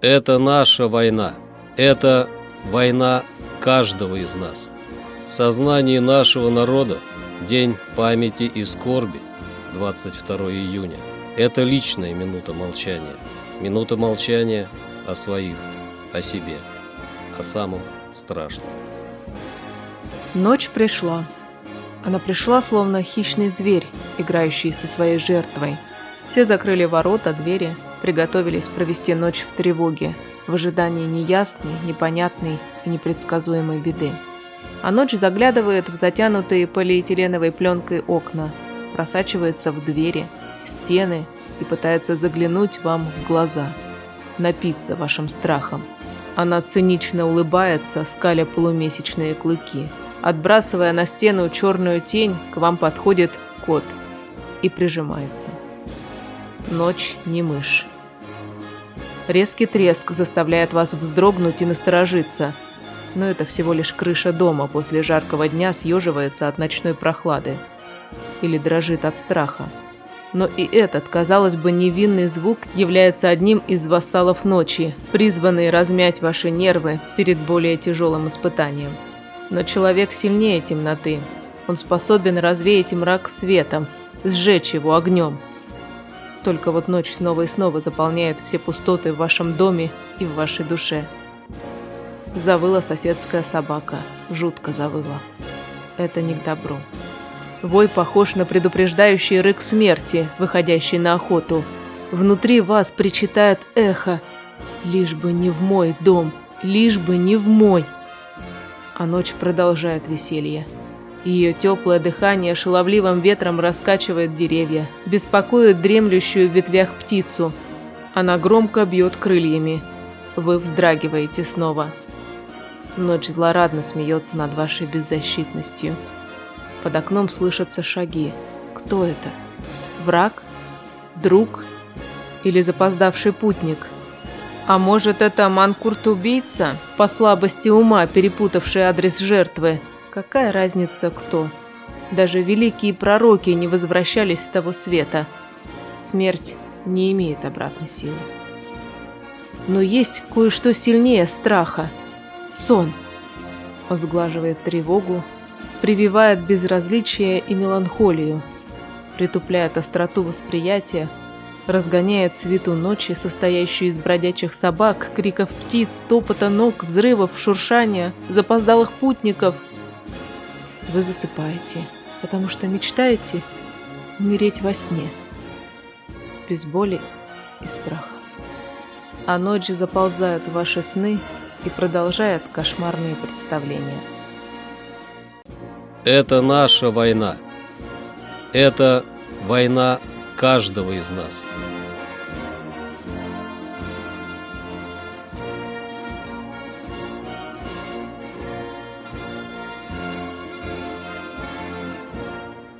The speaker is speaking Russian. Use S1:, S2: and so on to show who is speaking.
S1: Это наша война. Это война каждого из нас. В сознании нашего народа День памяти и скорби 22 июня. Это личная минута молчания. Минута молчания о своих, о себе, о самом страшном.
S2: Ночь пришла. Она пришла, словно хищный зверь, играющий со своей жертвой. Все закрыли ворота, двери, приготовились провести ночь в тревоге, в ожидании неясной, непонятной и непредсказуемой беды. А ночь заглядывает в затянутые полиэтиленовой пленкой окна, просачивается в двери, стены и пытается заглянуть вам в глаза, напиться вашим страхом. Она цинично улыбается, скаля полумесячные клыки. Отбрасывая на стену черную тень, к вам подходит кот и прижимается. Ночь не мышь. Резкий треск заставляет вас вздрогнуть и насторожиться. Но это всего лишь крыша дома после жаркого дня съеживается от ночной прохлады. Или дрожит от страха. Но и этот, казалось бы, невинный звук является одним из вассалов ночи, призванный размять ваши нервы перед более тяжелым испытанием. Но человек сильнее темноты. Он способен развеять мрак светом, сжечь его огнем. Только вот ночь снова и снова заполняет все пустоты в вашем доме и в вашей душе. Завыла соседская собака, жутко завыла. Это не к добру. Вой похож на предупреждающий рык смерти, выходящий на охоту. Внутри вас причитает эхо. Лишь бы не в мой дом, лишь бы не в мой. А ночь продолжает веселье. Ее теплое дыхание шаловливым ветром раскачивает деревья, беспокоит дремлющую в ветвях птицу. Она громко бьет крыльями. Вы вздрагиваете снова. Ночь злорадно смеется над вашей беззащитностью. Под окном слышатся шаги. Кто это? Враг? Друг? Или запоздавший путник? А может, это манкурт-убийца, по слабости ума перепутавший адрес жертвы? Какая разница кто? Даже великие пророки не возвращались с того света. Смерть не имеет обратной силы. Но есть кое-что сильнее страха. Сон. Он сглаживает тревогу, прививает безразличие и меланхолию, притупляет остроту восприятия, разгоняет свету ночи, состоящую из бродячих собак, криков птиц, топота ног, взрывов, шуршания, запоздалых путников. Вы засыпаете, потому что мечтаете умереть во сне, без боли и страха. А ночь заползает в ваши сны и продолжает кошмарные представления.
S1: Это наша война. Это война каждого из нас.